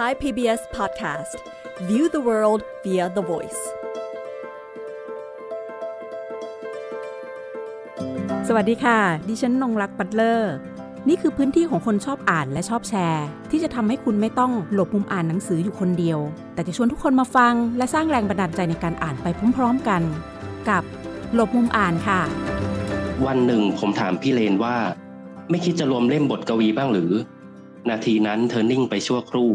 Thai PBS Podcast View the world via the voice สวัสดีค่ะ ดิฉันนงรักปัตเลอร์ นี่คือพื้นที่ของคนชอบอ่านและชอบแชร์ ที่จะทำให้คุณไม่ต้องหลบมุมอ่านหนังสืออยู่คนเดียว แต่จะชวนทุกคนมาฟัง และสร้างแรงบันดาลใจในการอ่านไปพร้อมๆกัน กับหลบมุมอ่านค่ะ วันหนึ่งผมถามพี่เลนว่า ไม่คิดจะรวมเล่มบทกวีบ้างหรือ นาทีนั้นเธอนิ่งไปชั่วครู่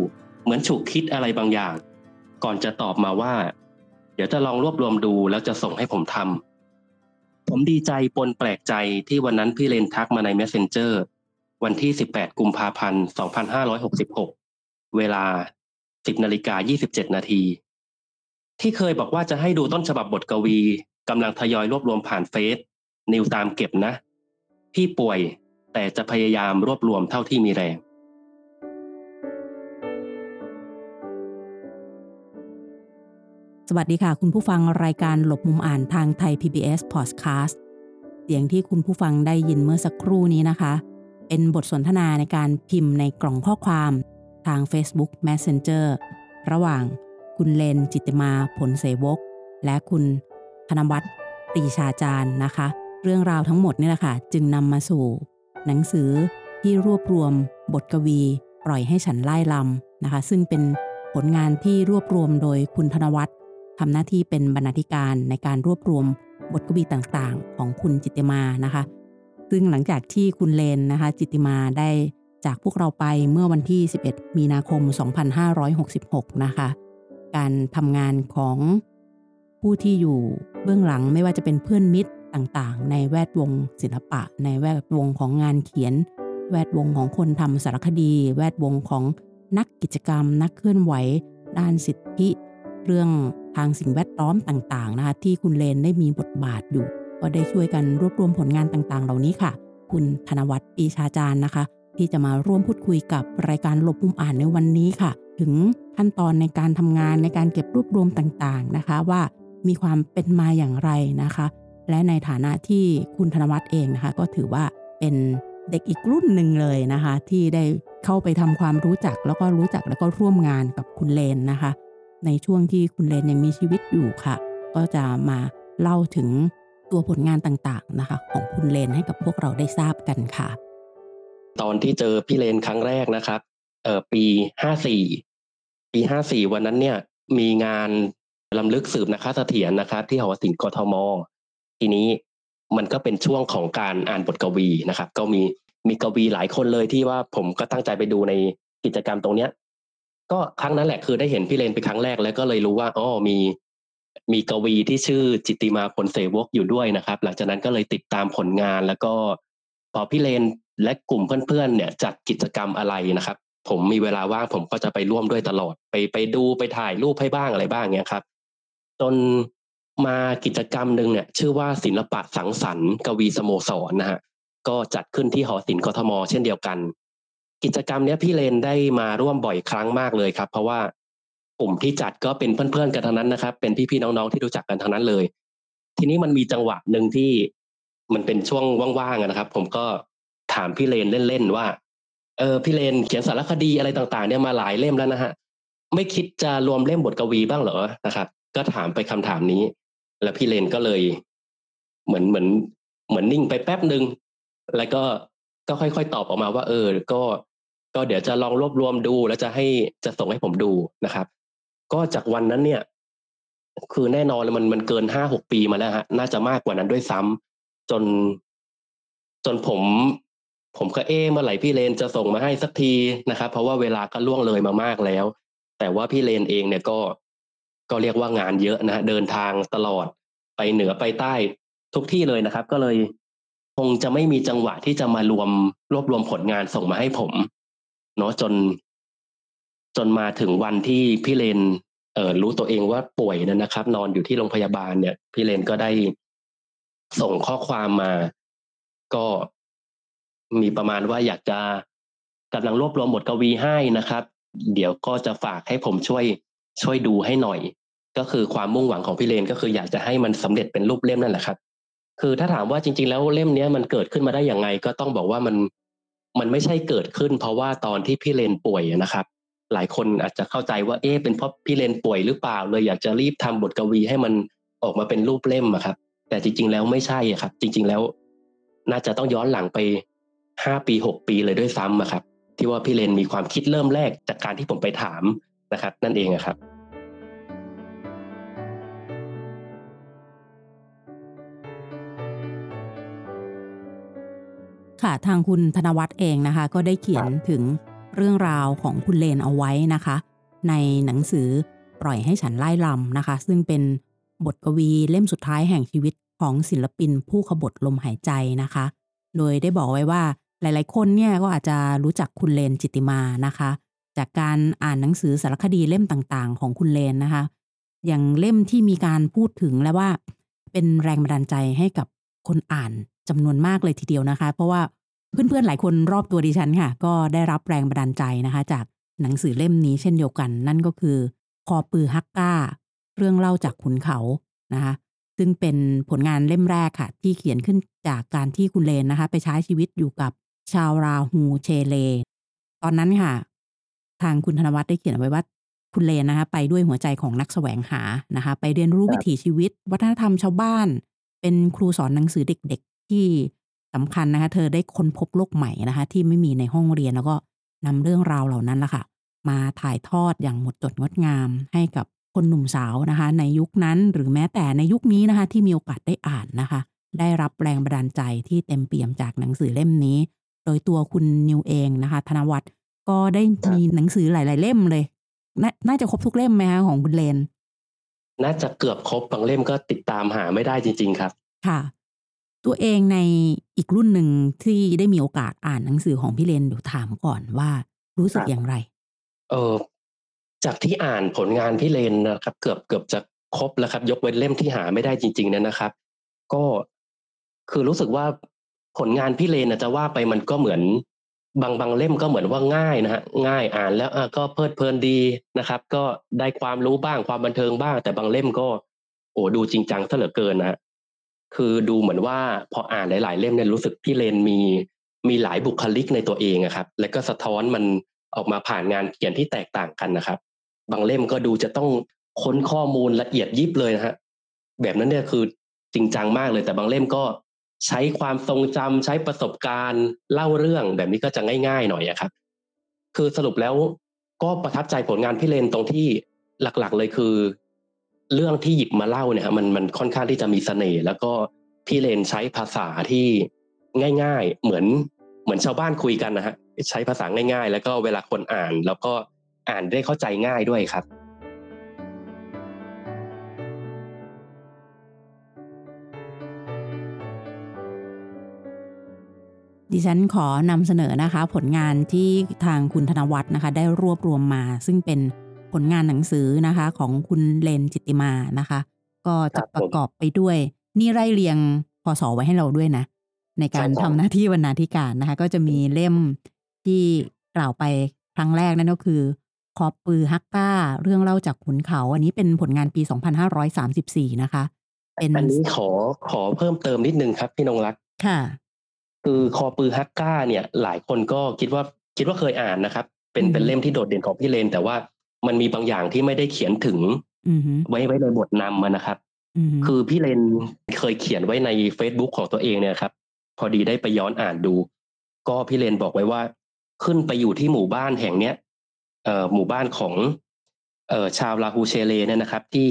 เหมือนฉุกคิดอะไรบางอย่าง ก่อนจะตอบมาว่า เดี๋ยวจะลองรวบรวมดูแล้วจะส่งให้ผมทำผมดีใจปนแปลกใจที่วันนั้นพี่เลนทักมาใน Messenger วันที่ 18 กุมภาพันธ์ 2566 เวลา 10นาฬิกา27 นาที ที่เคยบอกว่าจะให้ดูต้นฉบับบทกวีกำลังทยอยรวบรวมผ่านเฟซนิวตามเก็บนะ พี่ป่วยแต่จะพยายามรวบรวมเท่าที่มีแรง สวัสดีค่ะ คุณผู้ฟังรายการหลบมุมอ่านทางไทย PBS Podcast เสียงที่คุณผู้ฟังได้ยินเมื่อสักครู่นี้นะคะ เป็นบทสนทนาในการพิมพ์ในกล่องข้อความทาง Facebook Messenger ระหว่างคุณเลนจิตมาผลเสวก และคุณธนวัฒน์ปรีชาจารย์นะคะ เรื่องราวทั้งหมดนี่แหละค่ะ จึงนำมาสู่ หนังสือที่รวบรวมบทกวี ปล่อยให้ฉันไล่ลำนะคะ ซึ่งเป็นผลงานที่รวบรวมโดยคุณธนวัฒน์ ทำหน้าที่เป็นบรรณาธิการในการรวบรวมบทกวีต่างๆ ของคุณจิตติมานะคะ ซึ่งหลังจากที่คุณเลนนะคะ จิตติมาได้จากพวกเราไปเมื่อวันที่ 11 มีนาคม 2566 นะคะ การทำงานของผู้ที่อยู่เบื้องหลังไม่ว่าจะเป็นเพื่อนมิตรต่างๆ ในแวดวงศิลปะ ในแวดวงของงานเขียน แวดวงของคนทำสารคดี แวดวงของนักกิจกรรม นักเคลื่อนไหว ด้านสิทธิ เรื่องทางสิ่งแวดล้อมต่างๆนะคะที่คุณเลนได้มีบทบาทอยู่ ก็ได้ช่วยกันรวบรวมผลงานต่างๆ เหล่านี้ค่ะ คุณธนวัฒน์ปีชาจารย์นะคะ ที่จะมาร่วมพูดคุยกับรายการหลบมุมอ่านในวันนี้ค่ะ ถึงขั้นตอนในการทำงานในการเก็บรวบรวมต่างๆนะคะ ว่ามีความเป็นมาอย่างไรนะคะ และในฐานะที่คุณธนวัฒน์เองนะคะ ก็ถือว่าเป็นเด็กอีกรุ่นหนึ่งเลยนะคะ ที่ได้เข้าไปทำความรู้จักแล้วก็รู้จักแล้วก็ร่วมงานกับคุณเลนนะคะ ในช่วงที่คุณเลนยังมีชีวิตอยู่ค่ะ ก็จะมาเล่าถึงตัวผลงานต่างๆนะคะ ของคุณเลนให้กับพวกเราได้ทราบกันค่ะ ตอนที่เจอพี่เลนครั้งแรกนะครับเอ่อปีห้าสี่ปีห้าสี่วันนั้นเนี่ยมีงานลำลึกสืบนะคะเสถียรนะครับ ที่หอศิลป์กทม ทีนี้มันก็เป็นช่วงของการอ่านบทกวีนะครับ ก็มีมีกวีหลายคนเลยที่ว่าผมก็ตั้งใจไปดูในกิจกรรมตรงเนี้ย ก็ครั้งนั้นแหละคือได้เห็นพี่เลนเป็นครั้งแรกแล้วก็เลยรู้ว่าอ๋อมี มีกวีที่ชื่อจิตติมาผลเสวกอยู่ด้วยนะครับ หลังจากนั้นก็เลยติดตามผลงานแล้วก็พอพี่เลนและกลุ่มเพื่อนๆเนี่ยจัดกิจกรรมอะไรนะครับ ผมมีเวลาว่างผมก็จะไปร่วมด้วยตลอด ไปไปดูไปถ่ายรูปให้บ้างอะไรบ้างเนี่ยครับ จนมากิจกรรมหนึ่งเนี่ย ชื่อว่าศิลปะสังสรรค์กวีสโมสรนะฮะก็จัดขึ้นที่หอศิลป์กทม เช่นเดียวกัน กิจกรรมเนี้ยพี่เลนได้มาร่วมบ่อยครั้งมากเลยครับ เพราะว่ากลุ่มที่จัดก็เป็นเพื่อนๆกันทั้งนั้นนะครับ เป็นพี่ๆน้องๆที่รู้จักกันทั้งนั้นเลย ทีนี้มันมีจังหวะหนึ่งที่มันเป็นช่วงว่างๆนะครับ ผมก็ถามพี่เลนเล่นๆว่า เออพี่เลนเขียนสารคดีอะไรต่างๆ เนี่ยมาหลายเล่มแล้วนะฮะไม่คิดจะรวมเล่มบทกวีบ้างเหรอนะครับ ก็ถามไปคำถามนี้ แล้วพี่เลนก็เลย เหมือนเหมือนเหมือนนิ่งไปแป๊บหนึ่งแล้วก็ก็ค่อยๆตอบออกมาว่า เออ ก็ ก็เดี๋ยวจะลองรวบรวมดู แล้วจะให้จะส่งให้ผมดูนะครับ ก็จากวันนั้นเนี่ย คือแน่นอนเลยมันมันเกินห้าหกปีมาแล้วฮะน่าจะมากกว่านั้นด้วยซ้ำจน จนผม ผมก็เอ๊ะเมื่อไหร่พี่เลนจะส่งมาให้สักทีนะครับ เพราะว่าเวลาก็ล่วงเลยมามากแล้ว แต่ว่าพี่เลนเองเนี่ยก็ก็เรียกว่างานเยอะนะฮะเดินทางตลอดไปเหนือไปใต้ทุกที่เลยนะครับ ก็เลยคงจะไม่มีจังหวะที่จะมารวมรวบรวมผลงานส่งมาให้ผม เนาะจน จนมาถึงวันที่พี่เลนเออรู้ตัวเองว่าป่วยนะครับ นอนอยู่ที่โรงพยาบาลเนี่ย พี่เลนก็ได้ส่งข้อความมา ก็มีประมาณว่าอยากจะกำลังรวบรวมบทกวีให้นะครับ เดี๋ยวก็จะฝากให้ผมช่วยช่วยดูให้หน่อย ก็คือความมุ่งหวังของพี่เลนก็คืออยากจะให้มันสำเร็จเป็นรูปเล่มนั่นแหละครับ คือถ้าถามว่าจริง ๆ แล้วเล่มเนี้ยมันเกิดขึ้นมาได้อย่างไง ก็ต้องบอกว่ามัน มันไม่ใช่เกิดขึ้น เพราะว่าตอนที่พี่เลนป่วยนะครับ หลายคนอาจจะเข้าใจว่าเอ๊ะเป็นเพราะพี่เลนป่วยหรือเปล่า เลยอยากจะรีบทำบทกวีให้มันออกมาเป็นรูปเล่มอะครับ แต่จริง ๆ แล้วไม่ใช่อะครับ จริง ๆ แล้ว น่าจะต้องย้อนหลังไปห้าปีหกปีเลยด้วยซ้ำอะครับ ที่ว่าพี่เลนมีความคิดเริ่มแรกจากการที่ผมไปถามนะครับ นั่นเองอะครับ ค่ะทางคุณธนวัฒน์เองนะคะ ก็ได้เขียนถึงเรื่องราวของคุณเลนเอาไว้นะคะ ในหนังสือปล่อยให้ฉันไล่ลำนะคะ ซึ่งเป็นบทกวีเล่มสุดท้ายแห่งชีวิตของศิลปินผู้ขบฏลมหายใจนะคะ โดยได้บอกไว้ว่าหลาย ๆ คนเนี่ยก็อาจจะรู้จักคุณเลนจิตติมานะคะ จากการอ่านหนังสือสารคดีเล่มต่างๆ ของคุณเลนนะคะ อย่างเล่มที่มีการพูดถึงแล้วว่า เป็นแรงบันดาลใจให้กับคนอ่าน จำนวนมากเลยทีเดียวนะคะ เพราะว่าเพื่อนๆหลายคนรอบตัวดิฉันค่ะ ก็ได้รับแรงบันดาลใจนะคะ จากหนังสือเล่มนี้เช่นเดียวกัน นั่นก็คือ คอปือฮักก้า เรื่องเล่าจากขุนเขานะคะซึ่งเป็นผลงานเล่มแรกค่ะ ที่เขียนขึ้นจากการที่คุณเลนนะคะ ไปใช้ชีวิตอยู่กับชาวราฮูเชเล ตอนนั้นค่ะ ทางคุณธนวัฒน์ได้เขียนเอาไว้ว่าคุณเลนนะคะ ไปด้วยหัวใจของนักแสวงหานะคะ ไปเรียนรู้ครับวิถีชีวิต วัฒนธรรมชาวบ้าน เป็นครูสอนหนังสือเด็กๆ ที่สำคัญนะคะเธอได้ค้นพบโลกใหม่นะคะ ที่ไม่มีในห้องเรียนแล้วก็นำเรื่องราวเหล่านั้นละค่ะ มาถ่ายทอดอย่างหมดจดงดงามให้กับคนหนุ่มสาวนะคะ ในยุคนั้นหรือแม้แต่ในยุคนี้นะคะ ที่มีโอกาสได้อ่านนะคะ ได้รับแรงบันดาลใจที่เต็มเปี่ยมจากหนังสือเล่มนี้ โดยตัวคุณนิวเองนะคะ ธนวัฒน์ก็ได้มีหนังสือหลาย ๆ เล่มเลยนาน่าจะครบทุกเล่มไหมคะของคุณเลน น่าจะเกือบครบบางเล่มก็ติดตามหาไม่ได้จริง ๆ ครับ ค่ะ ตัวเองในอีกรุ่นหนึ่งที่ได้มีโอกาสอ่านหนังสือของพี่เลนเดี๋ยวถามก่อนว่ารู้สึกครับอย่างไร เออจากที่อ่านผลงานพี่เลนนะครับ เกือบเกือบจะครบแล้วครับ ยกเว้นเล่มที่หาไม่ได้จริงๆเนยนะครับ ก็คือรู้สึกว่าผลงานพี่เลนนะจะว่าไปมันก็เหมือน บางบางเล่มก็เหมือนว่าง่ายนะฮะง่ายอ่านแล้วอะก็เพลิดเพลินดีนะครับ ก็ได้ความรู้บ้างความบันเทิงบ้าง แต่บางเล่มก็ โอ้ดูจริงจังซะเหลือเกินนะฮะ คือดูเหมือนว่าพออ่านหลาย ๆ เล่มเนี่ยรู้สึกพี่เลนมีมีหลายบุคลิกในตัวเองอะครับ แล้วก็สะท้อนมันออกมาผ่านงานเขียนที่แตกต่างกันนะครับ บางเล่มก็ดูจะต้องค้นข้อมูลละเอียดยิบเลยนะฮะแบบนั้นเนี่ยคือจริงจังมากเลย แต่บางเล่มก็ใช้ความทรงจำใช้ประสบการณ์เล่าเรื่องแบบนี้ก็จะง่าย ๆ หน่อยอะครับ คือสรุปแล้วก็ประทับใจผลงานพี่เลนตรงที่หลัก ๆ เลยคือ เรื่องที่หยิบมาเล่าเนี่ยมันมันค่อนข้างที่จะมีเสน่ห์แล้วก็พี่เลนใช้ภาษาที่ง่าย ๆ เหมือนเหมือนชาวบ้านคุยกันนะฮะใช้ภาษาง่าย ๆ แล้วก็เวลาคนอ่าน แล้วก็อ่านได้เข้าใจง่ายด้วยครับดิฉันขอนำเสนอนะคะ ผลงานที่ทางคุณธนวัฒน์นะคะ ได้รวบรวมมา ซึ่งเป็น ผลงานหนังสือนะคะ ของคุณเลนจิตติมานะคะ ก็จะครับผมประกอบไปด้วย นี่ไร่เรียงพศไว้ให้เราด้วยนะ ในการใช่ครัทำบหน้าที่บรรณาธิการนะคะ ก็จะมีเล่มที่กล่าวไปครั้งแรกนั่นก็คือคอปือฮักก้า เรื่องเล่าจากขุนเขา อันนี้เป็นผลงานปี 2534 นะคะ เป็นอันนี้ขอขอเพิ่มเติมนิดนึงครับพี่นงรักค่ะ คือคอปือฮักก้าเนี่ย หลายคนก็คิดว่าคิดว่าเคยอ่านนะครับ เป็นอืมเป็นเล่มที่โดดเด่นของพี่เลน แต่ว่า มันมีบางอย่างที่ไม่ได้เขียนถึงอือฮึไว้ไว้ในบทนำอะนะครับอือฮึคือพี่เลนเคยเขียนไว้ใน Facebook ของตัวเองเนี่ยครับ พอดีได้ไปย้อนอ่านดู ก็พี่เลนบอกไว้ว่า ขึ้นไปอยู่ที่หมู่บ้านแห่งเนี้ยเอ่อหมู่บ้านของเอ่อชาวลาฮูเชเลเนี่ยนะครับ ที่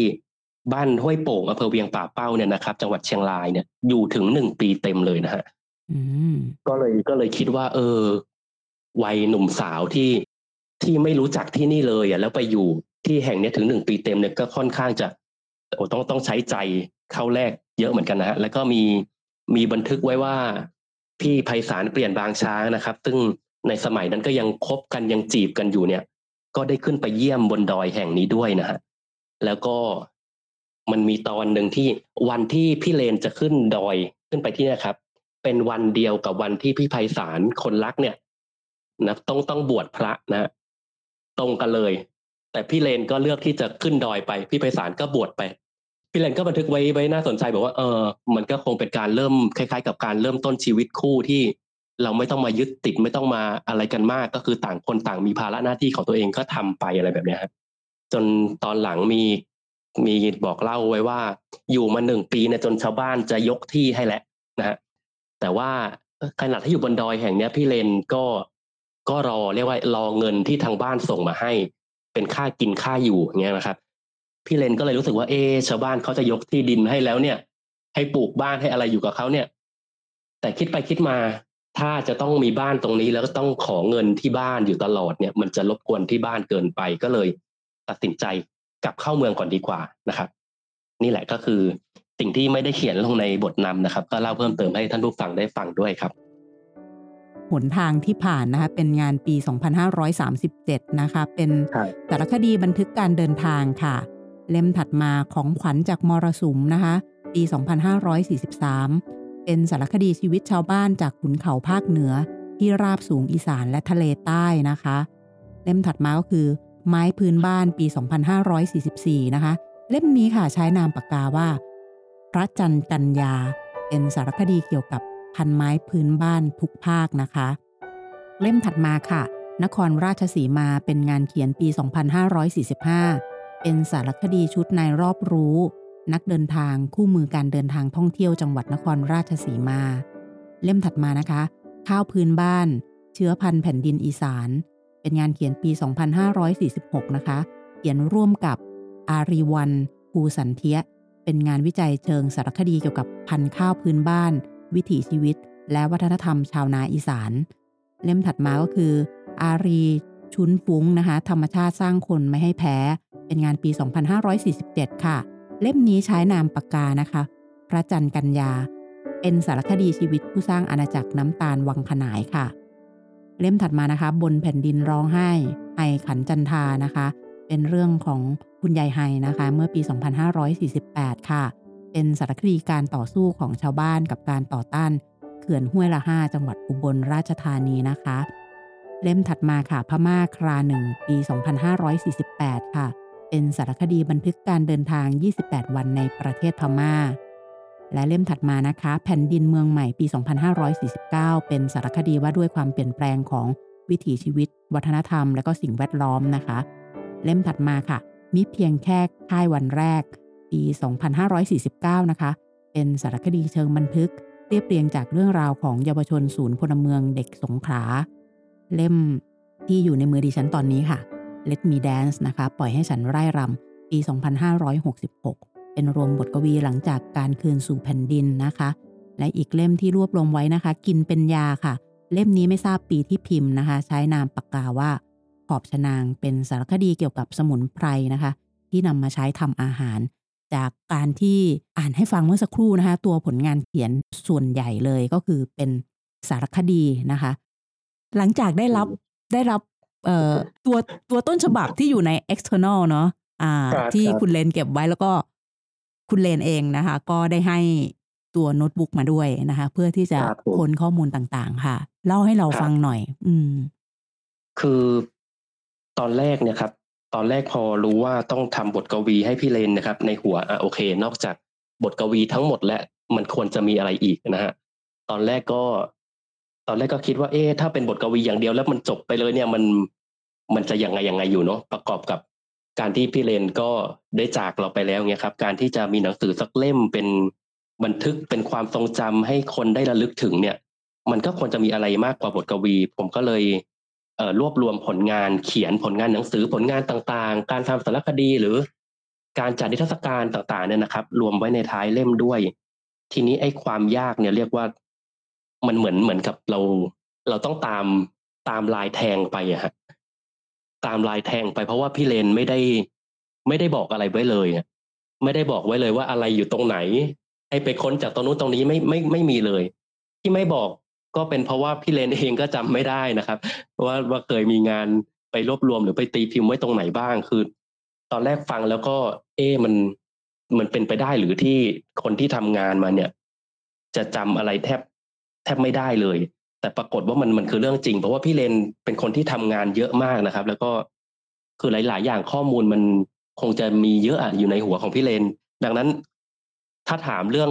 บ้านห้วยโป่งอำเภอเวียงป่าเป้าเนี่ยนะครับ จังหวัดเชียงรายเนี่ยอยู่ถึงหนึ่งปีเต็มเลยนะฮะอืมก็เลยก็เลยคิดว่า เออ วัยหนุ่มสาวที่ ที่ไม่รู้จักที่นี่เลยอะแล้วไปอยู่ที่แห่งนี้ถึงหนึ่งปีเต็มเนี่ยก็ค่อนข้างจะโอ้ต้องต้องใช้ใจเข้าแรกเยอะเหมือนกันนะฮะแล้วก็มีมีบันทึกไว้ว่า พี่ไพศาลเปลี่ยนบางช้างนะครับ ซึ่งในสมัยนั้นก็ยังคบกันยังจีบกันอยู่เนี่ย ก็ได้ขึ้นไปเยี่ยมบนดอยแห่งนี้ด้วยนะฮะแล้วก็มันมีตอนหนึ่งที่วันที่พี่เลนจะขึ้นดอยขึ้นไปที่เนะครับ เป็นวันเดียวกับวันที่พี่ไพศาลคนรักเนี่ยนะต้องต้องบวชพระนะ ตรงกันเลย แต่พี่เลนก็เลือกที่จะขึ้นดอยไป พี่ไพศาลก็บวชไป พี่เลนก็บันทึกไว้ไว้น่าสนใจบอกว่าเออมันก็คงเป็นการเริ่มคล้าย ๆ กับการเริ่มต้นชีวิตคู่ที่เราไม่ต้องมายึดติดไม่ต้องมาอะไรกันมาก ก็คือต่างคนต่างมีภาระหน้าที่ของตัวเองก็ทำไปอะไรแบบเนี้ยครับจนตอนหลังมีมีบอกเล่าไว้ว่า อยู่มาหนึ่งปีเนี่ยจนชาวบ้านจะยกที่ให้แล้วนะฮะแต่ว่าขนาดที่อยู่บนดอยแห่งเนี้ยพี่เลนก็ ก็รอเรียกว่ารอเงินที่ทางบ้านส่งมาให้ เป็นค่ากินค่าอยู่เงี้ยนะครับ พี่เลนก็เลยรู้สึกว่าเอชาวบ้านเขาจะยกที่ดินให้แล้วเนี่ย ให้ปลูกบ้านให้อะไรอยู่กับเขาเนี่ย แต่คิดไปคิดมา ถ้าจะต้องมีบ้านตรงนี้แล้วก็ต้องขอเงินที่บ้านอยู่ตลอดเนี่ย มันจะรบกวนที่บ้านเกินไปก็เลย ตัดสินใจกลับเข้าเมืองก่อนดีกว่านะครับ นี่แหละก็คือสิ่งที่ไม่ได้เขียนลงในบทนำนะครับ ก็เล่าเพิ่มเติมให้ท่านผู้ฟังได้ฟังด้วยครับ หนทางที่ผ่านนะคะเป็นงานปี 2537 นะคะ เป็นครับสารคดีบันทึกการเดินทางค่ะ เล่มถัดมาของขวัญจากมรสุมนะคะ ปี 2543 เป็นสารคดีชีวิตชาวบ้านจากขุนเขาภาคเหนือ ที่ราบสูงอีสานและทะเลใต้นะคะ เล่มถัดมาก็คือ ไม้พื้นบ้านปี 2544 นะคะ เล่มนี้ค่ะใช้นามปากกาว่า พระจันทร์กันยาเป็นสารคดีเกี่ยวกับ พันไม้พื้นบ้านทุกภาคนะคะ เล่มถัดมาค่ะ นครราชสีมาเป็นงานเขียนปี 2545 เป็นสารคดีชุดในรอบรู้ นักเดินทางคู่มือการเดินทางท่องเที่ยวจังหวัดนครราชสีมา เล่มถัดมานะคะ ข้าวพื้นบ้าน เชื้อพันธุ์แผ่นดินอีสาน เป็นงานเขียนปี 2546 นะคะ เขียนร่วมกับอารีวันภูสันเทียเป็นงานวิจัยเชิงสารคดีเกี่ยวกับพันธุ์ข้าวพื้นบ้าน วิถีชีวิต และวัฒนธรรมชาวนาอีสาน เล่มถัดมาก็คือ อารีชุนฟุ้งนะคะ ธรรมชาติสร้างคนไม่ให้แพ้ เป็นงานปี 2547 ค่ะ เล่มนี้ใช้นามปากกานะคะ พระจันทร์กันยาเป็นสารคดีชีวิตผู้สร้างอาณาจักรน้ำตาลวังขนายค่ะ เล่มถัดมานะคะ บนแผ่นดินร้องไห้ไอขันจันทานะคะ เป็นเรื่องของคุณยายไฮนะคะ เมื่อปี 2548 ค่ะ เป็นสารคดีการต่อสู้ของชาวบ้านกับการต่อต้าน เขื่อนห้วยละห้าจังหวัดอุบลราชธานีนะคะ เล่มถัดมาค่ะพม่าคราหนึ่งปี 2548 ค่ะ เป็นสารคดีบันทึกการเดินทาง 28 วันในประเทศพม่า และเล่มถัดมานะคะ แผ่นดินเมืองใหม่ปี 2549 เป็นสารคดีว่าด้วยความเปลี่ยนแปลงของวิถีชีวิต วัฒนธรรม และก็สิ่งแวดล้อมนะคะ เล่มถัดมาค่ะ มิเพียงแค่ค่ายวันแรก ปี 2549 นะคะ เป็นสารคดีเชิงบันทึก เรียบเรียงจากเรื่องราวของเยาวชนศูนย์พลเมืองเด็กสงขลา เล่มที่อยู่ในมือดิฉันตอนนี้ค่ะ Let Me Dance นะคะ ปล่อยให้ฉันไร่รำ ปี 2566 เป็นรวมบทกวีหลังจากการคืนสู่แผ่นดินนะคะ และอีกเล่มที่รวบรวมไว้นะคะ กินเป็นยาค่ะ เล่มนี้ไม่ทราบปีที่พิมพ์นะคะ ใช้นามปากกาว่าขอบชนางเป็นสารคดีเกี่ยวกับสมุนไพรนะคะ ที่นำมาใช้ทำอาหาร จากการที่อ่านให้ฟังเมื่อสักครู่นะคะ ตัวผลงานเขียนส่วนใหญ่เลยก็คือเป็นสารคดีนะคะ หลังจากได้รับได้รับเอ่อตัวตัวต้นฉบับที่อยู่ใน external เนาะอ่าครับที่ครับคุณเลนเก็บไว้แล้วก็คุณเลนเองนะคะ ก็ได้ให้ตัวโน้ตบุ๊กมาด้วยนะคะ เพื่อที่จะครับผมค้นข้อมูลต่างๆ ค่ะ เล่าให้เราครับฟังหน่อย อืม คือตอนแรกเนี่ยครับ ตอนแรกพอรู้ว่าต้องทำบทกวีให้พี่เลนนะครับ ในหัวอะโอเค นอกจากบทกวีทั้งหมดและมันควรจะมีอะไรอีกนะฮะตอนแรกก็ ตอนแรกก็คิดว่า เอ๊ะถ้าเป็นบทกวีอย่างเดียวแล้วมันจบไปเลยเนี่ยมันมันจะยังไงยังไงอยู่เนาะประกอบกับการที่พี่เลนก็ได้จากเราไปแล้วเนี่ยครับ การที่จะมีหนังสือสักเล่มเป็นบันทึกเป็นความทรงจำให้คนได้ระลึกถึงเนี่ย มันก็ควรจะมีอะไรมากกว่าบทกวี ผมก็เลย รวบรวมผลงานเขียนผลงานหนังสือผลงานต่างๆ การทำสารคดีหรือ การจัดนิทรรศการต่างๆเนี่ยนะครับ รวมไว้ในท้ายเล่มด้วย ทีนี้ไอ้ความยากเนี่ยเรียกว่ามันเหมือนเหมือนกับเราเราต้องตามตามลายแทงไปอะฮะตามลายแทงไปเพราะว่าพี่เลนไม่ได้ ไม่ได้บอกอะไรไว้เลยอะไม่ได้บอกไว้เลยว่าอะไรอยู่ตรงไหน ให้ไปค้นจากตรงนู้นตรงนี้ไม่ไม่ไม่มีเลย ที่ไม่บอก ก็เป็นเพราะว่าพี่เลนเองก็จำไม่ได้นะครับว่าว่าเคยมีงานไปรวบรวมหรือไปตีพิมพ์ไว้ตรงไหนบ้างคือ ตอนแรกฟังแล้วก็ เอ๊มันมันเป็นไปได้หรือที่คนที่ทำงานมาเนี่ย จะจำอะไรแทบแทบไม่ได้เลย แต่ปรากฏว่ามันมันคือเรื่องจริง เพราะว่าพี่เลนเป็นคนที่ทำงานเยอะมากนะครับ แล้วก็คือหลาย ๆ อย่างข้อมูลมันคงจะมีเยอะอยู่ในหัวของพี่เลน ดังนั้น ถ้าถามเรื่อง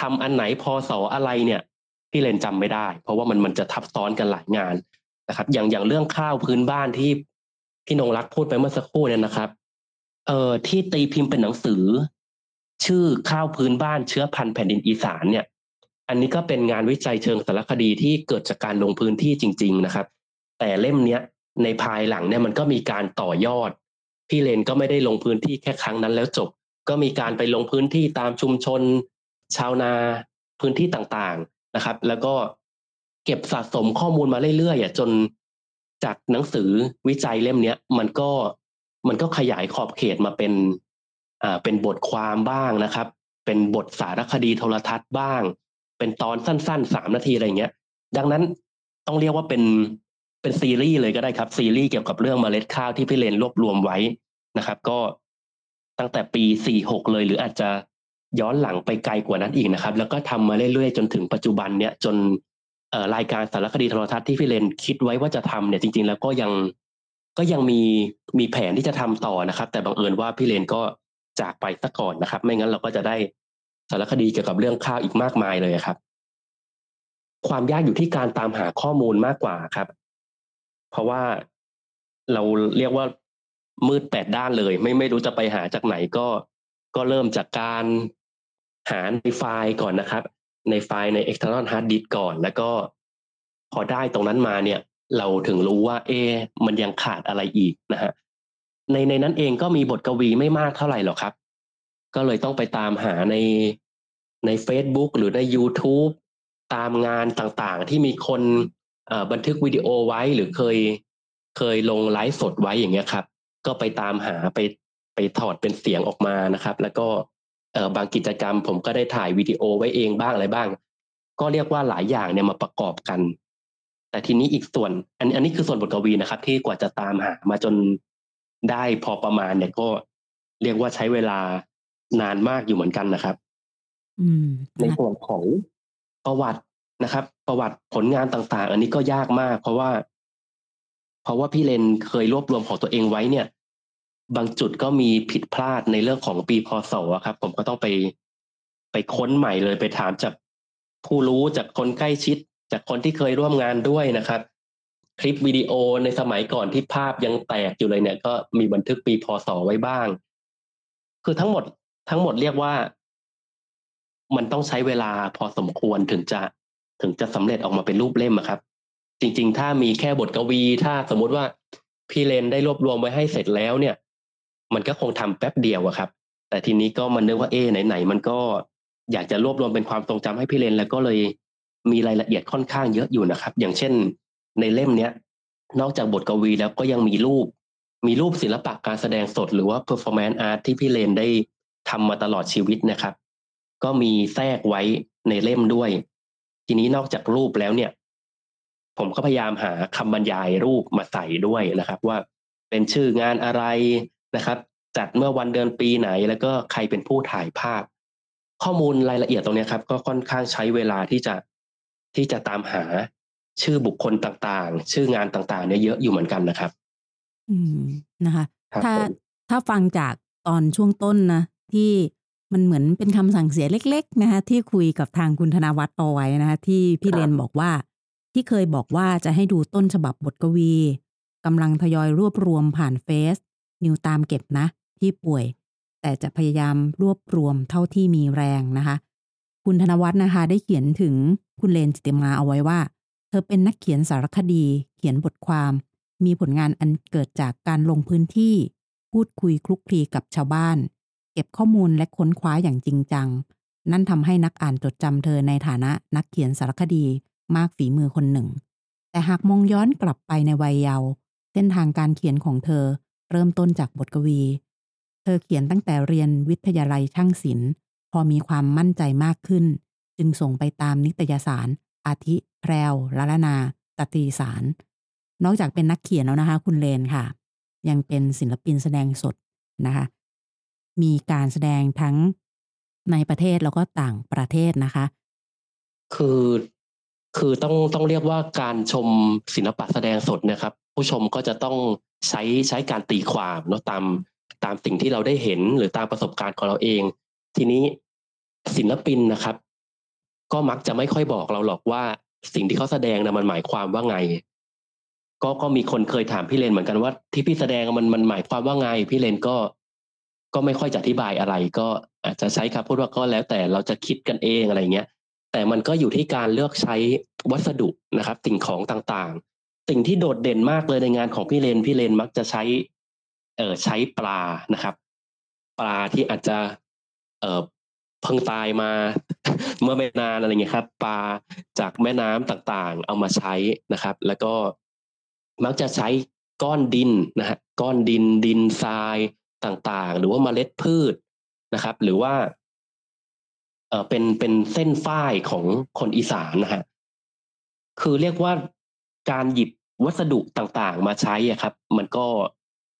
ทำอันไหนพอสออะไรเนี่ย พี่เลนจำไม่ได้ เพราะว่ามันมันจะทับซ้อนกันหลายงานนะครับ อย่างอย่างเรื่องข้าวพื้นบ้านที่พี่นงรักพูดไปเมื่อสักครู่เนี่ยนะครับ เอ่อที่ตีพิมพ์เป็นหนังสือ ชื่อข้าวพื้นบ้านเชื้อพันธุ์แผ่นดินอีสานเนี่ย อันนี้ก็เป็นงานวิจัยเชิงสารคดีที่เกิดจากการลงพื้นที่จริง ๆนะครับ แต่เล่มเนี้ยในภายหลังเนี่ยมันก็มีการต่อยอด พี่เลนก็ไม่ได้ลงพื้นที่แค่ครั้งนั้นแล้วจบ ก็มีการไปลงพื้นที่ตามชุมชน ชาวนาพื้นที่ต่างๆ นะครับ แล้วก็เก็บสะสมข้อมูลมาเรื่อยๆจนจากหนังสือวิจัยเล่มเนี้ยมันก็มันก็ขยายขอบเขตมาเป็นอ่าเป็นบทความบ้างนะครับ เป็นบทสารคดีโทรทัศน์บ้าง เป็นตอนสั้นๆสามนาทีอะไรเงี้ย ดังนั้นต้องเรียกว่าเป็นเป็นซีรีส์เลยก็ได้ครับ ซีรีส์เกี่ยวกับเรื่องเมล็ดข้าวที่พี่เลนรวบรวมไว้นะครับ ก็ตั้งแต่ปี46เลย หรืออาจจะ ย้อนหลังไปไกลกว่านั้นอีกนะครับ แล้วก็ทำมาเรื่อยๆ จนถึงปัจจุบันเนี้ยจนรายการสารคดีโทรทัศน์ที่พี่เลนคิดไว้ว่าจะทำเนี่ยจริง ๆ แล้วก็ยังก็ยังมีมีแผนที่จะทำต่อนะครับ แต่บังเอิญว่าพี่เลนก็จากไปซะก่อนนะครับ ไม่งั้นเราก็จะได้สารคดีเกี่ยวกับเรื่องข้าวอีกมากมายเลยครับ ความยากอยู่ที่การตามหาข้อมูลมากกว่าครับ เพราะว่าเราเรียกว่ามืดแปดด้านเลย ไม่ไม่รู้จะไปหาจากไหนก็ ก็เริ่มจากการ หาในไฟล์ก่อนนะครับ ในไฟล์ใน external hard disk ก่อน แล้วก็พอได้ตรงนั้นมาเนี่ย เราถึงรู้ว่า เอมันยังขาดอะไรอีกนะฮะในในนั้นเองก็มีบทกวีไม่มากเท่าไหร่หรอกครับ ก็เลยต้องไปตามหาในใน Facebook หรือใน YouTube ตามงานต่างๆ ที่มีคนบันทึกวิดีโอไว้หรือเคยเคยลงไลฟ์สดไว้อย่างเงี้ยครับ ก็ไปตามหาไปไปถอดเป็นเสียงออกมานะครับ แล้วก็ บางกิจกรรม ผมก็ได้ถ่ายวิดีโอไว้เองบ้างอะไรบ้าง ก็เรียกว่าหลายอย่างเนี่ยมาประกอบกัน แต่ทีนี้อีกส่วน อันอันนี้คือส่วนบทกวีนะครับ ที่กว่าจะตามหามาจนได้พอประมาณเนี่ยก็เรียกว่าใช้เวลานานมากอยู่เหมือนกันนะครับอืมในส่วนของประวัตินะครับ ประวัติผลงานต่าง ๆ อันนี้ก็ยากมาก เพราะว่า เพราะว่าพี่เลนเคยรวบรวมของตัวเองไว้เนี่ย บางจุดก็มีผิดพลาดในเรื่องของปีพศครับ ผมก็ต้องไปไปค้นใหม่เลยไปถามจากผู้รู้จากคนใกล้ชิด จากคนที่เคยร่วมงานด้วยนะครับ คลิปวิดีโอในสมัยก่อนที่ภาพยังแตกอยู่เลยเนี่ย ก็มีบันทึกปีพศไว้บ้าง คือทั้งหมดทั้งหมดเรียกว่า มันต้องใช้เวลาพอสมควรถึงจะถึงจะสำเร็จออกมาเป็นรูปเล่มครับ จริง ๆ ถ้ามีแค่บทกวี ถ้าสมมุติว่าพี่เลนได้รวบรวมไว้ให้เสร็จแล้วเนี่ย มันก็คงทำแป๊บเดียวอะครับ แต่ทีนี้ก็มันนึกว่าเอ๊ไหนๆมันก็อยากจะรวบรวมเป็นความทรงจำให้พี่เลนแล้วก็เลยมีรายละเอียดค่อนข้างเยอะอยู่นะครับ อย่างเช่น ในเล่มเนี้ยนอกจากบทกวีแล้วก็ยังมีรูป มีรูปศิลปะการแสดงสดหรือว่า performance art ที่พี่เลนได้ทำมาตลอดชีวิตนะครับ ก็มีแทรกไว้ในเล่มด้วย ทีนี้นอกจากรูปแล้วเนี่ย ผมก็พยายามหาคำบรรยายรูปมาใส่ด้วยนะครับ ว่าเป็นชื่องานอะไร นะครับ จัดเมื่อวันเดือนปีไหน แล้วก็ใครเป็นผู้ถ่ายภาพ ข้อมูลรายละเอียดตรงนี้ครับ ก็ค่อนข้างใช้เวลาที่จะที่จะตามหาชื่อบุคคลต่างๆ ชื่องานต่างๆ เนี่ยเยอะอยู่เหมือนกันนะครับ อืมนะคะครับถ้าผมถ้าฟังจากตอนช่วงต้นนะที่มันเหมือนเป็นคำสั่งเสียเล็ก ๆ นะคะที่คุยกับทางคุณธนวัฒน์เอาไว้นะคะที่พี่เลนบอกว่า ที่เคยบอกว่าจะให้ดูต้นฉบับบทกวีกำลังทยอยรวบรวมผ่านเฟซ นิวตามเก็บนะ ที่ป่วย แต่จะพยายามรวบรวมเท่าที่มีแรงนะคะ คุณธนวัฒน์นะคะ ได้เขียนถึงคุณเลนจิติมาเอาไว้ว่า เธอเป็นนักเขียนสารคดี เขียนบทความ มีผลงานอันเกิดจากการลงพื้นที่ พูดคุยคลุกคลีกับชาวบ้าน เก็บข้อมูลและค้นคว้าอย่างจริงจัง นั่นทำให้นักอ่านจดจำเธอในฐานะนักเขียนสารคดีมากฝีมือคนหนึ่ง แต่หากมองย้อนกลับไปในวัยเยาว์เส้นทางการเขียนของเธอ เริ่มต้นจากบทกวี เธอเขียนตั้งแต่เรียนวิทยาลัยช่างศิลป์ พอมีความมั่นใจมากขึ้น จึงส่งไปตามนิตยสาร อาทิ แพรวละละนาตตีสาร นอกจากเป็นนักเขียนแล้วนะคะ คุณเลนค่ะ ยังเป็นศิลปินแสดงสดนะคะ มีการแสดงทั้งในประเทศแล้วก็ต่างประเทศนะคะ คือคือต้องต้องเรียกว่าการชมศิลปะแสดงสดนะครับ ผู้ชมก็จะต้องใช้ใช้การตีความเนาะตามตามสิ่งที่เราได้เห็นหรือตามประสบการณ์ของเราเอง ทีนี้ศิลปินนะครับ ก็มักจะไม่ค่อยบอกเราหรอกว่าสิ่งที่เขาแสดงนะมันหมายความว่าไง ก็ก็มีคนเคยถามพี่เลนเหมือนกันว่า ที่พี่แสดงมันมันหมายความว่าไง พี่เลนก็ก็ไม่ค่อยจะอธิบายอะไร ก็อาจจะใช้คำพูดว่าก็แล้วแต่เราจะคิดกันเองอะไรเงี้ยแต่มันก็อยู่ที่การเลือกใช้วัสดุนะครับ สิ่งของต่าง สิ่งที่โดดเด่นมากเลยในงานของพี่เลนพี่เลนมักจะใช้เอ่อใช้ปลานะครับ ปลาที่อาจจะเอ่อเพิ่งตายมาเมื่อไม่นานอะไรเงี้ยครับ ปลาจากแม่น้ำต่างๆ เอามาใช้นะครับ แล้วก็มักจะใช้ก้อนดินนะฮะก้อนดินดินทรายต่างๆ หรือว่าเมล็ดพืชนะครับ หรือว่าเออเป็นเป็นเส้นฝ้ายของคนอีสานนะฮะคือเรียกว่า การหยิบวัสดุต่างๆ มาใช้อะครับ มันก็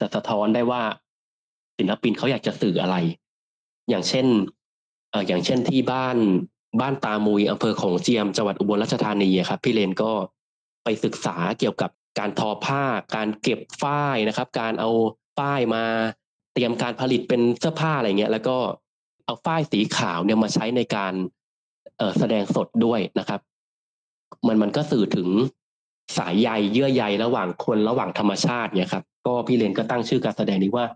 จะสะท้อนได้ว่า ศิลปินเขาอยากจะสื่ออะไร อย่างเช่นเอออย่างเช่นที่บ้านบ้านตามุยอำเภอของเจียมจังหวัดอุบลราชธานีครับ พี่เลนก็ไปศึกษาเกี่ยวกับการทอผ้า การเก็บฝ้ายนะครับ การเอาฝ้ายมาเตรียมการผลิตเป็นเสื้อผ้าอะไรเงี้ย แล้วก็เอาฝ้ายสีขาวเนี่ยมาใช้ในการแสดงสดด้วยนะครับ มันมันก็สื่อถึง สายใยเยื่อใยระหว่างคนระหว่างธรรมชาติเนี่ยครับ ก็พี่เลนก็ตั้งชื่อการแสดงนี้ว่า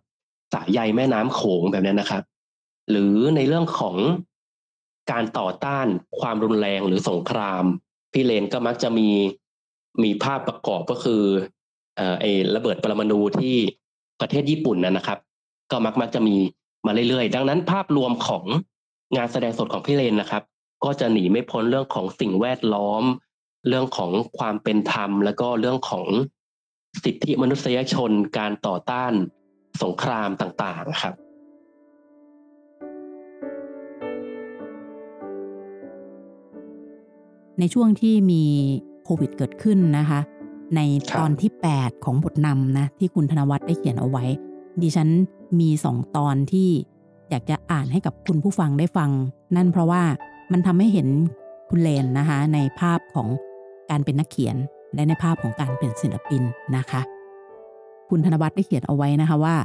สายใยแม่น้ำโขงแบบนี้นะครับ หรือในเรื่องของการต่อต้านความรุนแรงหรือสงคราม พี่เลนก็มักจะมีมีภาพประกอบก็คือเอ่อไอระเบิดปรมาณูที่ประเทศญี่ปุ่นนะครับ ก็มักมักจะมีมาเรื่อยๆ ดังนั้นภาพรวมของงานแสดงสดของพี่เลนนะครับ ก็จะหนีไม่พ้นเรื่องของสิ่งแวดล้อม เรื่องของความเป็นธรรม แล้วก็เรื่องของสิทธิมนุษยชนการต่อต้านสงครามต่างๆครับในช่วงที่มีโควิดเกิดขึ้นนะคะ ในครับตอนที่ 8 ของบทนำนะที่คุณธนวัฒน์ได้เขียนเอาไว้ ดิฉันมีสองตอนที่อยากจะอ่านให้กับคุณผู้ฟังได้ฟัง นั่นเพราะว่ามันทำให้เห็นคุณเลนนะคะ ในภาพของ การเป็นนักเขียนและในภาพของการเป็นศิลปินนะคะ คุณธนวัฒน์ได้เขียนเอาไว้นะคะว่า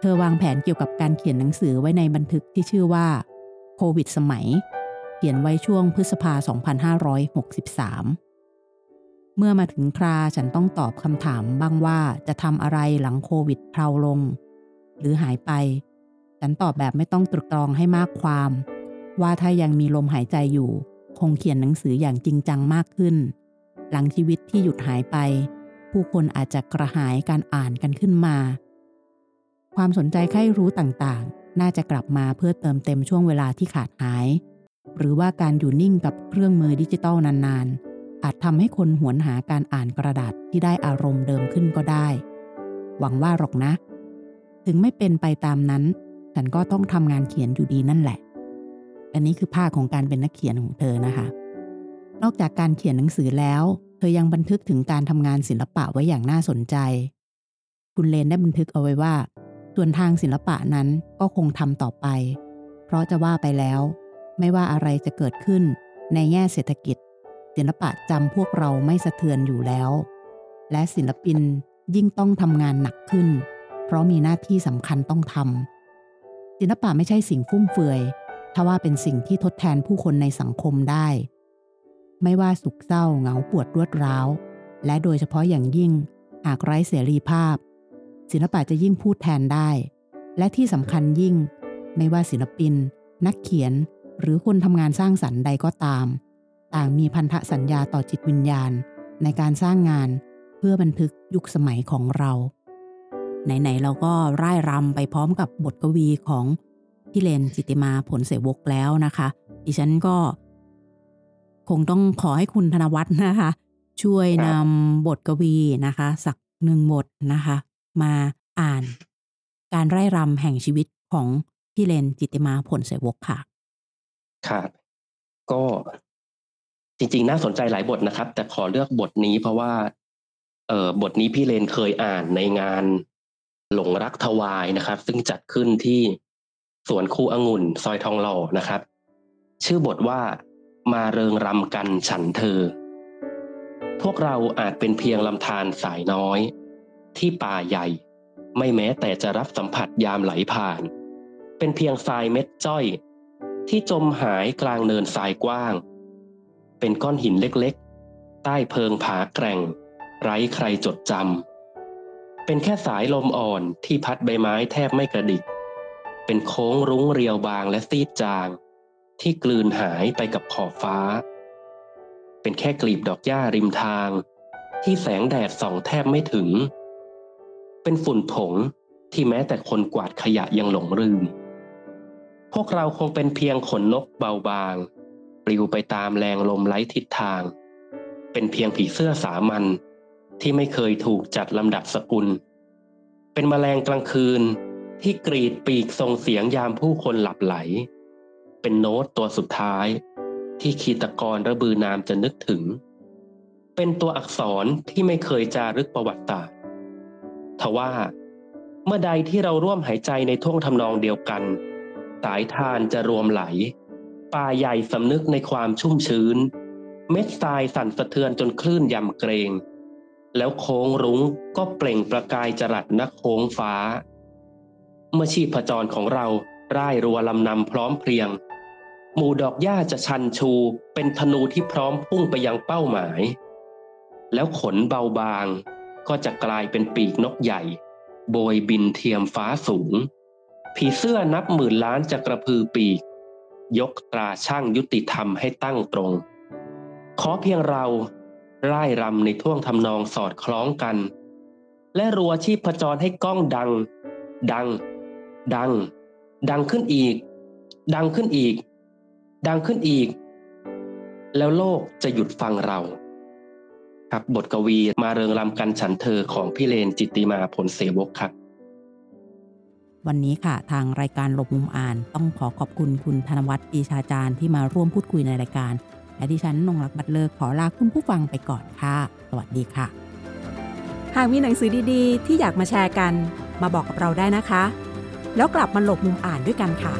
เธอวางแผนเกี่ยวกับการเขียนหนังสือไว้ในบันทึกที่ชื่อว่าโควิดสมัย เขียนไว้ช่วงพฤษภา 2563 เมื่อมาถึงคราฉันต้องตอบคำถามบ้างว่าจะทำอะไรหลังโควิดเพลาลง หรือหายไป ฉันตอบแบบไม่ต้องตรึกตรองให้มากความ ว่าถ้ายังมีลมหายใจอยู่ คงเขียนหนังสืออย่างจริงจังมากขึ้น หลังชีวิตที่หยุดหายไป ผู้คนอาจจะกระหายการอ่านกันขึ้นมา ความสนใจใคร่รู้ต่างๆ น่าจะกลับมาเพื่อเติมเต็มช่วงเวลาที่ขาดหาย หรือว่าการอยู่นิ่งกับเครื่องมือดิจิตอลนานๆ อาจทำให้คนหวนหาการอ่านกระดาษที่ได้อารมณ์เดิมขึ้นก็ได้ หวังว่าหรอกนะ ถึงไม่เป็นไปตามนั้น ฉันก็ต้องทำงานเขียนอยู่ดีนั่นแหละ อันนี้คือภาคของการเป็นนักเขียนของเธอนะคะ นอกจากการเขียนหนังสือแล้ว เธอยังบันทึกถึงการทำงานศิลปะไว้อย่างน่าสนใจ คุณเลนได้บันทึกเอาไว้ว่า ส่วนทางศิลปะนั้นก็คงทำต่อไป เพราะจะว่าไปแล้ว ไม่ว่าอะไรจะเกิดขึ้นในแง่เศรษฐกิจ ศิลปะจำพวกเราไม่สะเทือนอยู่แล้ว และศิลปินยิ่งต้องทำงานหนักขึ้น เพราะมีหน้าที่สำคัญต้องทำศิลปะไม่ใช่สิ่งฟุ่มเฟือยถ้าว่าเป็นสิ่งที่ทดแทนผู้คนในสังคมได้ ไม่ว่าสุขเศร้าเหงาปวดรวดร้าว และโดยเฉพาะอย่างยิ่ง หากไร้เสรีภาพ ศิลปะจะยิ่งพูดแทนได้ และที่สำคัญยิ่ง ไม่ว่าศิลปิน นักเขียน หรือคนทำงานสร้างสรรค์ใดก็ตาม ต่างมีพันธสัญญาต่อจิตวิญญาณ ในการสร้างงานเพื่อบันทึกยุคสมัยของเรา ไหนๆเราก็ร่ายรำไปพร้อมกับบทกวีของพี่เลนจิตติมาผลเสวกแล้วนะคะ ดิฉันก็ คงต้องขอให้คุณธนวัฒน์นะคะ ช่วยนำบทกวีนะคะ สักหนึ่งบทนะคะ มาอ่านการไร่รำแห่งชีวิตของพี่เลนจิตติมาผลเสวกค่ะ ครับ ก็จริงๆ น่าสนใจหลายบทนะครับ แต่ขอเลือกบทนี้เพราะว่า เอ่อบทนี้พี่เลนเคยอ่านในงานหลงรักทวายนะครับ ซึ่งจัดขึ้นที่สวนคูองุ่น ซอยทองหล่อนะครับ ชื่อบทว่า มาเริงรำกันฉันเธอ พวกเราอาจเป็นเพียงลำธารสายน้อย ที่ป่าใหญ่ ไม่แม้แต่จะรับสัมผัสยามไหลผ่าน เป็นเพียงทรายเม็ดจ้อย ที่จมหายกลางเนินทรายกว้าง เป็นก้อนหินเล็กๆ ใต้เพิงผาแกร่ง ไร้ใครจดจำเป็นแค่สายลมอ่อนที่พัดใบไม้แทบไม่กระดิก เป็นโค้งรุ้งเรียวบางและซีดจาง ที่กลืนหายไปกับขอบฟ้า เป็นแค่กลีบดอกหญ้าริมทาง ที่แสงแดดส่องแทบไม่ถึง เป็นฝุ่นผงที่แม้แต่คนกวาดขยะยังหลงลืม พวกเราคงเป็นเพียงขนนกเบาบาง ปลิวไปตามแรงลมไร้ทิศทาง เป็นเพียงผีเสื้อสามัญที่ไม่เคยถูกจัดลำดับสกุล เป็นแมลงกลางคืนที่กรีดปีกส่งเสียงยามผู้คนหลับไหล เป็นโน้ตตัวสุดท้าย ที่คีตกรระบือนามจะนึกถึง เป็นตัวอักษรที่ไม่เคยจารึกประวัติศาสตร์ทว่า เมื่อใดที่เราร่วมหายใจในท่วงทำนองเดียวกัน สายทานจะรวมไหล ป่าใหญ่สำนึกในความชุ่มชื้น เม็ดทรายสั่นสะเทือนจนคลื่นยำเกรง แล้วโค้งรุ้งก็เปล่งประกายจรัสนักโค้งฟ้า เมื่อชีพจรของเราร่ายรัวลำนำพร้อมเพรียง หมู่ดอกหญ้าจะชันชูเป็นธนูที่พร้อมพุ่งไปยังเป้าหมาย แล้วขนเบาบางก็จะกลายเป็นปีกนกใหญ่ โบยบินเทียมฟ้าสูง ผีเสื้อนับหมื่นล้านจะกระพือปีก ยกตราช่างยุติธรรมให้ตั้งตรง ขอเพียงเราร่ายรำในท่วงทำนองสอดคล้องกัน และรัวชีพจรให้ก้องดัง ดัง ดัง ดังขึ้นอีก ดังขึ้นอีก ดังขึ้นอีก แล้วโลกจะหยุดฟังเราครับบทกวีมาเริงรำกันฉันเธอของพี่เลนจิตติมาผลเสวกครับวันนี้ค่ะ ทางรายการหลบมุมอ่าน ต้องขอขอบคุณคุณธนวัฒน์ปีชาจารย์ที่มาร่วมพูดคุยในรายการ และดิฉันนงรักบัตเลอร์ขอลาคุณผู้ฟังไปก่อนค่ะ สวัสดีค่ะ หากมีหนังสือดีๆ ที่อยากมาแชร์กัน มาบอกกับเราได้นะคะ แล้วกลับมาหลบมุมอ่านด้วยกันค่ะ